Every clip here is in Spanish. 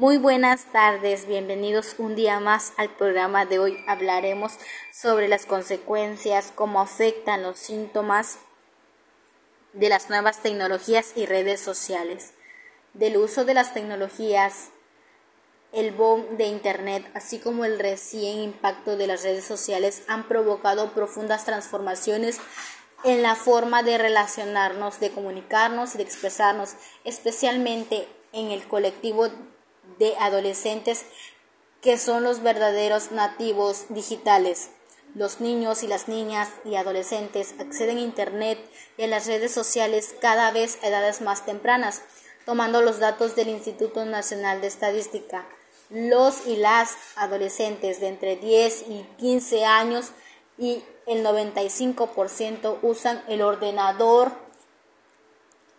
Muy buenas tardes, bienvenidos un día más al programa de hoy. Hablaremos sobre las consecuencias, cómo afectan los síntomas de las nuevas tecnologías y redes sociales, del uso de las tecnologías, el boom de Internet, así como el recién impacto de las redes sociales han provocado profundas transformaciones en la forma de relacionarnos, de comunicarnos y de expresarnos, especialmente en el colectivo de adolescentes que son los verdaderos nativos digitales. Los niños y las niñas y adolescentes acceden a Internet y a las redes sociales cada vez a edades más tempranas, tomando los datos del Instituto Nacional de Estadística. Los y las adolescentes de entre 10 y 15 años y el 95% usan el ordenador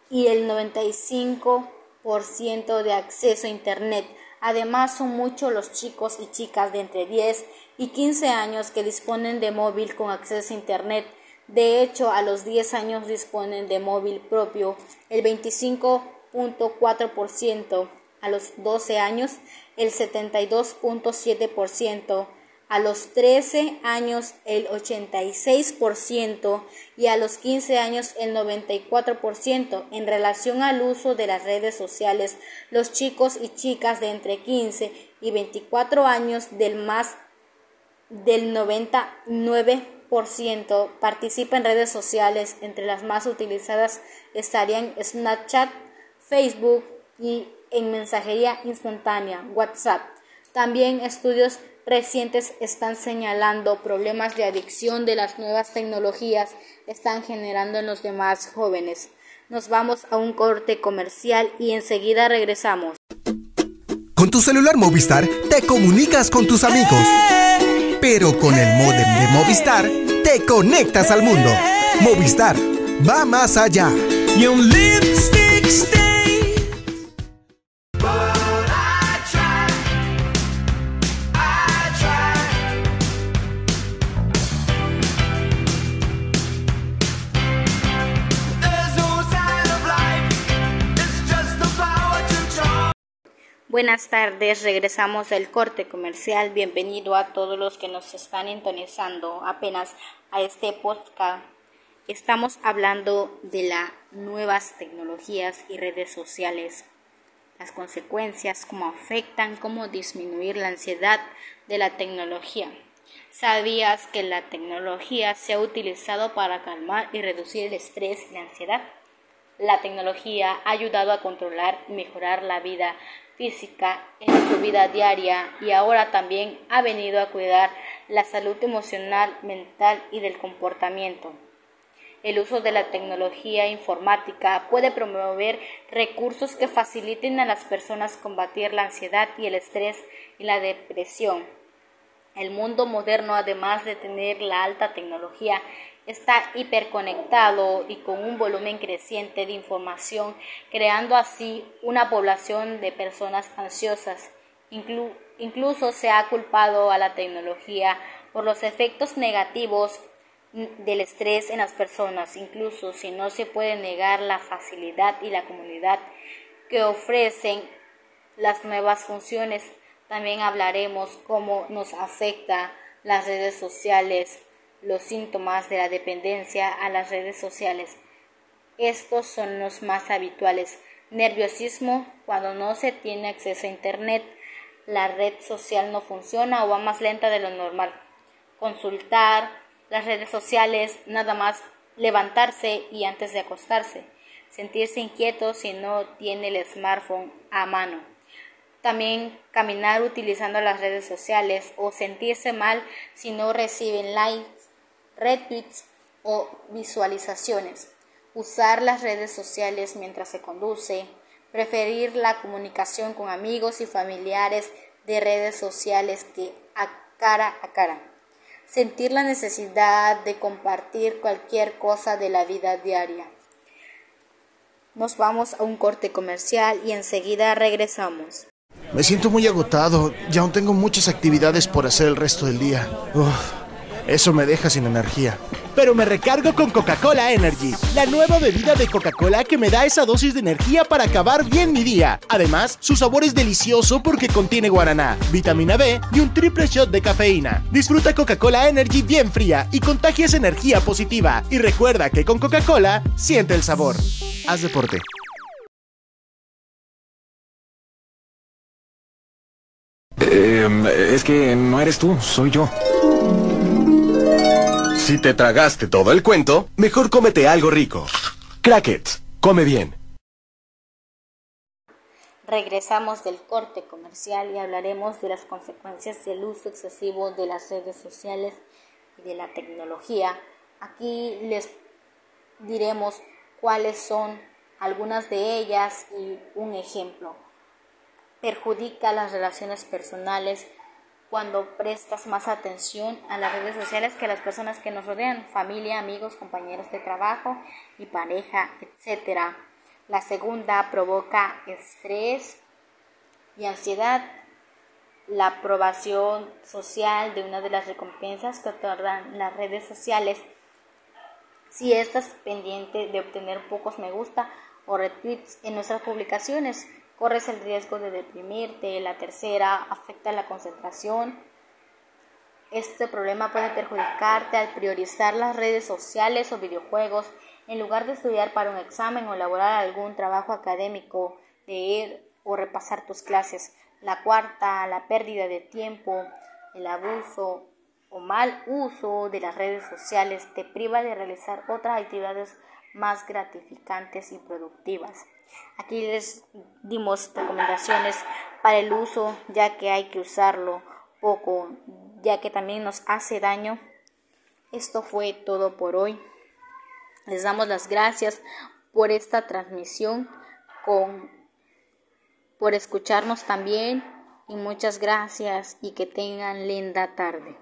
y el 95% de acceso a Internet. Además, son muchos los chicos y chicas de entre 10 y 15 años que disponen de móvil con acceso a Internet. De hecho, a los 10 años disponen de móvil propio, el 25.4%, a los 12 años el 72.7%, a los 13 años el 86% y a los 15 años el 94%. En relación al uso de las redes sociales, los chicos y chicas de entre 15 y 24 años del más del 99% participan en redes sociales. Entre las más utilizadas estarían Snapchat, Facebook y en mensajería instantánea, WhatsApp. También estudios recientes están señalando problemas de adicción de las nuevas tecnologías están generando en los demás jóvenes. Nos vamos a un corte comercial y enseguida regresamos. Con tu celular Movistar te comunicas con tus amigos. Pero con el modem de Movistar te conectas al mundo. Movistar va más allá. Buenas tardes, regresamos del corte comercial. Bienvenido a todos los que nos están intonizando apenas a este podcast. Estamos hablando de las nuevas tecnologías y redes sociales, las consecuencias, cómo afectan, cómo disminuir la ansiedad de la tecnología. ¿Sabías que la tecnología se ha utilizado para calmar y reducir el estrés y la ansiedad? La tecnología ha ayudado a controlar y mejorar la vida física en su vida diaria y ahora también ha venido a cuidar la salud emocional, mental y del comportamiento. El uso de la tecnología informática puede promover recursos que faciliten a las personas combatir la ansiedad y el estrés y la depresión. El mundo moderno, además de tener la alta tecnología, está hiperconectado y con un volumen creciente de información, creando así una población de personas ansiosas. incluso se ha culpado a la tecnología por los efectos negativos del estrés en las personas, incluso si no se puede negar la facilidad y la comunidad que ofrecen las nuevas funciones. También hablaremos cómo nos afecta las redes sociales los síntomas de la dependencia a las redes sociales. Estos son los más habituales. Nerviosismo cuando no se tiene acceso a Internet, la red social no funciona o va más lenta de lo normal. Consultar las redes sociales, nada más levantarse y antes de acostarse. Sentirse inquieto si no tiene el smartphone a mano. También caminar utilizando las redes sociales o sentirse mal si no reciben likes retweets o visualizaciones, usar las redes sociales mientras se conduce, preferir la comunicación con amigos y familiares de redes sociales que a cara a cara, sentir la necesidad de compartir cualquier cosa de la vida diaria. Nos vamos a un corte comercial y enseguida regresamos. Me siento muy agotado, ya aún tengo muchas actividades por hacer el resto del día. Eso me deja sin energía. Pero me recargo con Coca-Cola Energy, la nueva bebida de Coca-Cola que me da esa dosis de energía para acabar bien mi día. Además, su sabor es delicioso porque contiene guaraná, vitamina B y un triple shot de cafeína. Disfruta Coca-Cola Energy bien fría y contagias energía positiva. Y recuerda que con Coca-Cola siente el sabor. Haz deporte. Eh, es que no eres tú, soy yo. Si te tragaste todo el cuento, mejor cómete algo rico. Crackets, come bien. Regresamos del corte comercial y hablaremos de las consecuencias del uso excesivo de las redes sociales y de la tecnología. Aquí les diremos cuáles son algunas de ellas y un ejemplo. Perjudica las relaciones personales, cuando prestas más atención a las redes sociales que a las personas que nos rodean, familia, amigos, compañeros de trabajo y pareja, etc. La segunda provoca estrés y ansiedad. La aprobación social de una de las recompensas que otorgan las redes sociales. Si estás pendiente de obtener pocos me gusta o retweets en nuestras publicaciones, corres el riesgo de deprimirte. La tercera afecta la concentración. Este problema puede perjudicarte al priorizar las redes sociales o videojuegos en lugar de estudiar para un examen o elaborar algún trabajo académico, leer o repasar tus clases. La cuarta, la pérdida de tiempo, el abuso o mal uso de las redes sociales te priva de realizar otras actividades más gratificantes y productivas. Aquí les dimos recomendaciones para el uso, ya que hay que usarlo poco, ya que también nos hace daño. Esto fue todo por hoy. Les damos las gracias por esta transmisión, por escucharnos también y muchas gracias y que tengan linda tarde.